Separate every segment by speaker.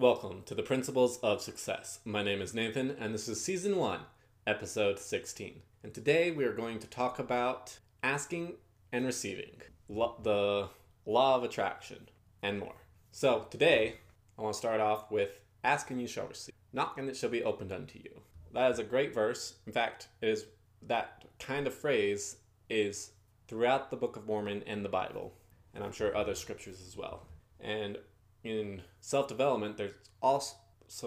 Speaker 1: Welcome to the Principles of Success. My name is Nathan, and this is Season 1, Episode 16. And today we are going to talk about asking and receiving, lo- the law of attraction, and more. So today, I want to start off with asking you shall receive, knock and it shall be opened unto you. That is a great verse. In fact, it is that kind of phrase is throughout the Book of Mormon and the Bible, and I'm sure other scriptures as well. And in self development, there's also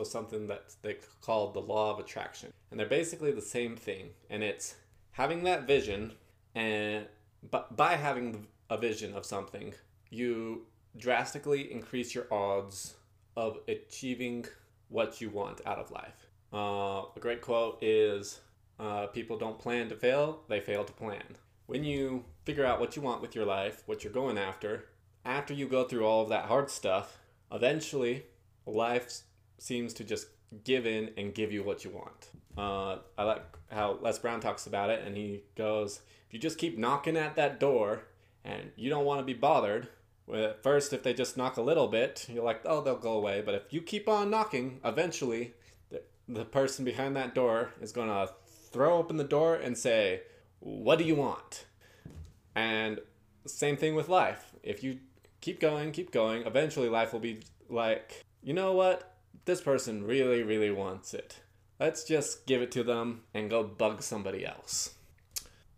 Speaker 1: something that they call the law of attraction, and they're basically the same thing. And it's having that vision, and but by having a vision of something, you drastically increase your odds of achieving what you want out of life. Uh, a great quote is uh, People don't plan to fail, they fail to plan. When you figure out what you want with your life, what you're going after, after you go through all of that hard stuff, eventually life seems to just give in and give you what you want. Uh, I like how Les Brown talks about it, and he goes, If you just keep knocking at that door and you don't want to be bothered, well, at first, if they just knock a little bit, you're like, oh, they'll go away. But if you keep on knocking, eventually the, the person behind that door is going to throw open the door and say, What do you want? And same thing with life. If you keep going, keep going, eventually life will be like, you know what? This person really, really wants it. Let's just give it to them and go bug somebody else.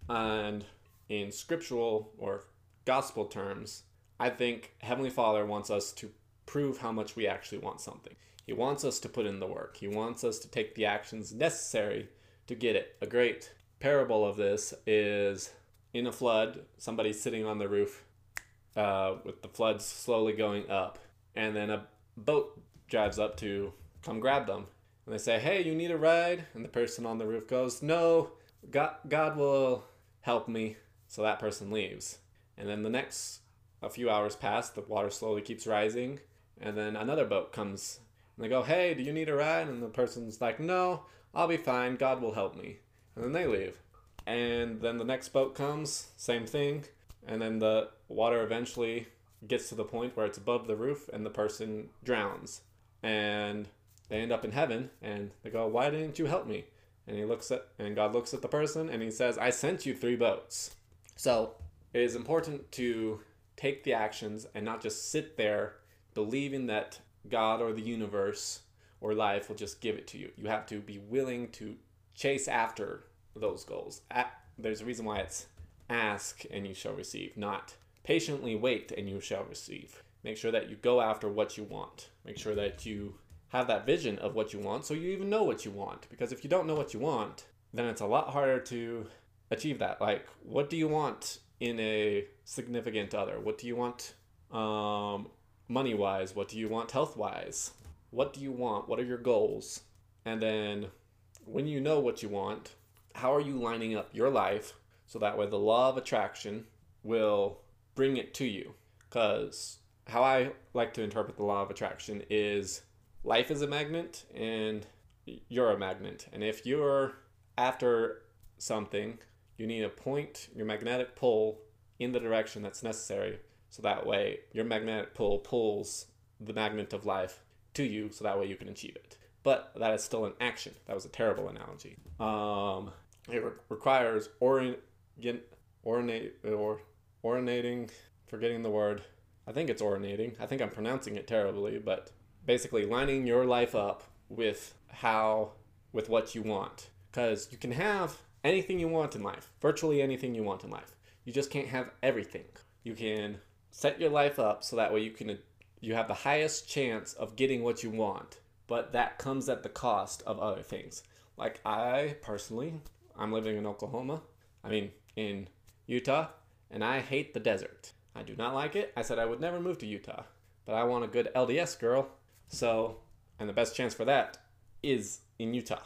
Speaker 1: And in scriptural or gospel terms, I think Heavenly Father wants us to prove how much we actually want something. He wants us to put in the work. He wants us to take the actions necessary to get it. A great parable of this is in a flood, somebody's sitting on the roof uh, with the floods slowly going up, and then a boat drives up to come grab them. And they say, Hey, you need a ride? And the person on the roof goes, No, God, God will help me. So that person leaves. And then the next a few hours pass, the water slowly keeps rising, and then another boat comes. And they go, Hey, do you need a ride? And the person's like, No, I'll be fine. God will help me. And then they leave. And then the next boat comes, same thing. And then the water eventually gets to the point where it's above the roof and the person drowns. And they end up in heaven and they go, Why didn't you help me? And he looks at and God looks at the person and he says, I sent you three boats. So it is important to take the actions and not just sit there believing that God or the universe or life will just give it to you. You have to be willing to chase after those goals. There's a reason why it's ask and you shall receive, not patiently wait and you shall receive. Make sure that you go after what you want. Make sure that you have that vision of what you want so you even know what you want. Because if you don't know what you want, then it's a lot harder to achieve that. Like, what do you want in a significant other? What do you want um, money wise? What do you want health wise? What do you want? What are your goals? And then when you know what you want, how are you lining up your life so that way the law of attraction will bring it to you? Because how I like to interpret the law of attraction is life is a magnet and you're a magnet. And if you're after something, you need to point your magnetic pull in the direction that's necessary so that way your magnetic pull pulls the magnet of life to you so that way you can achieve it but that is still an action that was a terrible analogy um, it re- requires orient, ornate or orinating forgetting the word i think it's orinating i think i'm pronouncing it terribly but basically lining your life up with how with what you want because you can have anything you want in life, virtually anything you want in life. You just can't have everything. You can set your life up so that way you can you have the highest chance of getting what you want, but that comes at the cost of other things. Like I personally, I'm living in Oklahoma. I mean, in Utah, and I hate the desert. I do not like it. I said I would never move to Utah, but I want a good LDS girl. So, and the best chance for that is in Utah.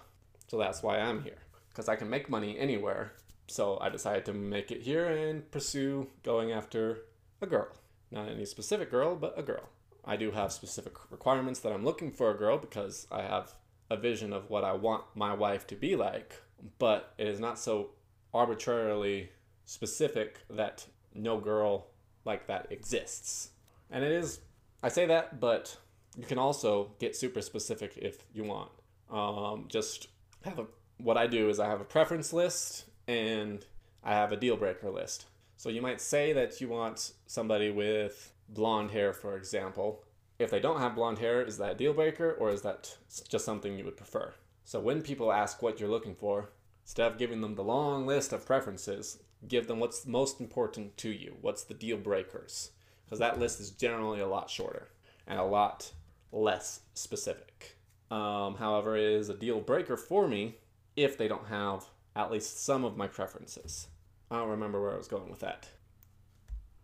Speaker 1: So that's why I'm here because I can make money anywhere. So I decided to make it here and pursue going after a girl. Not any specific girl, but a girl. I do have specific requirements that I'm looking for a girl because I have a vision of what I want my wife to be like, but it is not so arbitrarily specific that no girl like that exists. And it is, I say that, but you can also get super specific if you want. Um, just have a what I do is I have a preference list and I have a deal breaker list. So you might say that you want somebody with blonde hair, for example. If they don't have blonde hair, is that a deal breaker or is that just something you would prefer? So when people ask what you're looking for, instead of giving them the long list of preferences, give them what's most important to you. What's the deal breakers? Because that list is generally a lot shorter and a lot less specific. Um, however, it is a deal breaker for me if they don't have at least some of my preferences. I don't remember where I was going with that.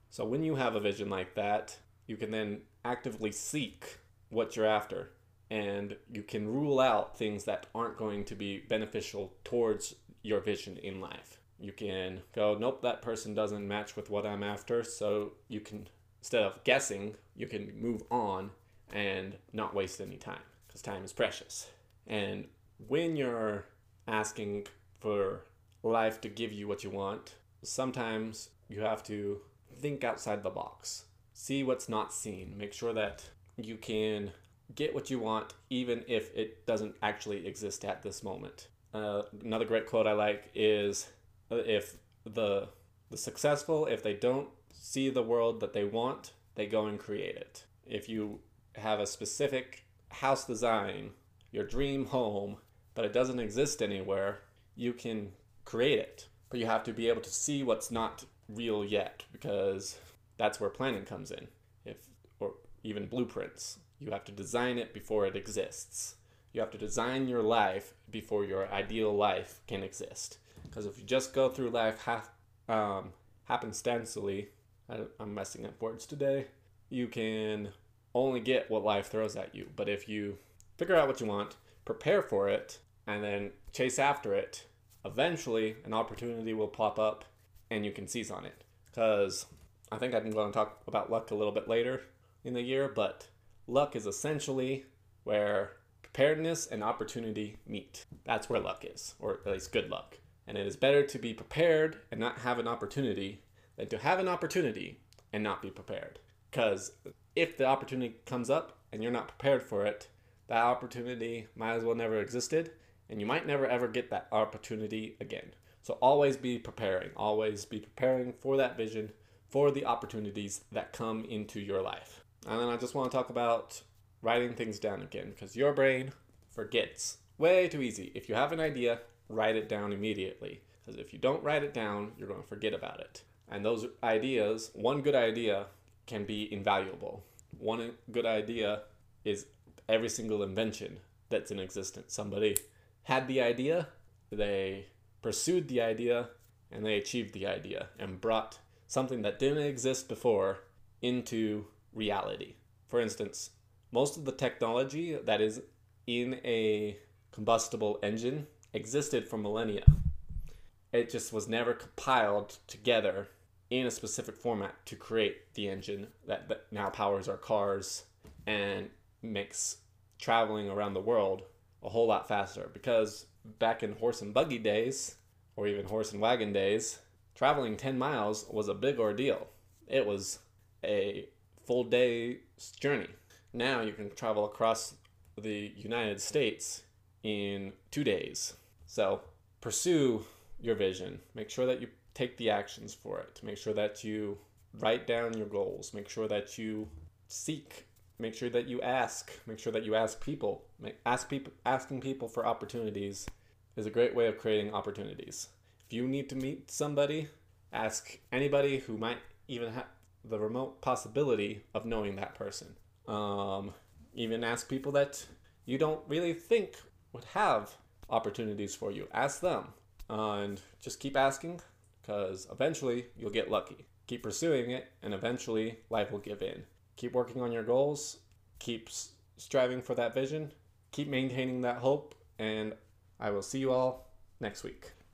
Speaker 1: So when you have a vision like that, you can then actively seek what you're after and you can rule out things that aren't going to be beneficial towards your vision in life. You can go, nope, that person doesn't match with what I'm after, so you can instead of guessing, you can move on and not waste any time because time is precious. And when you're asking for life to give you what you want, sometimes you have to think outside the box. See what's not seen. Make sure that you can get what you want even if it doesn't actually exist at this moment. Uh, another great quote I like is uh, if the the successful if they don't see the world that they want, they go and create it. If you have a specific house design, your dream home, but it doesn't exist anywhere, you can create it. But you have to be able to see what's not real yet because that's where planning comes in. If or even blueprints, you have to design it before it exists. You have to design your life before your ideal life can exist. Because if you just go through life half um, happenstancely, I, I'm messing up words today. You can only get what life throws at you. But if you figure out what you want, prepare for it, and then chase after it, eventually an opportunity will pop up and you can seize on it. Because I think I'm going to talk about luck a little bit later in the year, but luck is essentially where preparedness and opportunity meet. That's where luck is, or at least good luck. And it is better to be prepared and not have an opportunity than to have an opportunity and not be prepared. Because if the opportunity comes up and you're not prepared for it, that opportunity might as well never existed, and you might never ever get that opportunity again. So always be preparing, always be preparing for that vision, for the opportunities that come into your life. And then I just want to talk about writing things down again because your brain forgets way too easy. If you have an idea, write it down immediately. Because if you don't write it down, you're going to forget about it. And those ideas, one good idea can be invaluable. One good idea is every single invention that's in existence. Somebody had the idea, they pursued the idea, and they achieved the idea and brought something that didn't exist before into reality. For instance, most of the technology that is in a combustible engine existed for millennia. It just was never compiled together in a specific format to create the engine that, that now powers our cars and makes traveling around the world a whole lot faster. Because back in horse and buggy days, or even horse and wagon days, traveling 10 miles was a big ordeal. It was a full day's journey. Now you can travel across the United States in two days. So pursue your vision. Make sure that you take the actions for it. Make sure that you write down your goals. Make sure that you seek. Make sure that you ask. Make sure that you ask people. Ask people. Asking people for opportunities is a great way of creating opportunities. If you need to meet somebody, ask anybody who might even have the remote possibility of knowing that person. Um, even ask people that you don't really think would have opportunities for you. Ask them. Uh, and just keep asking because eventually you'll get lucky. Keep pursuing it, and eventually life will give in. Keep working on your goals, keep striving for that vision, keep maintaining that hope, and I will see you all next week.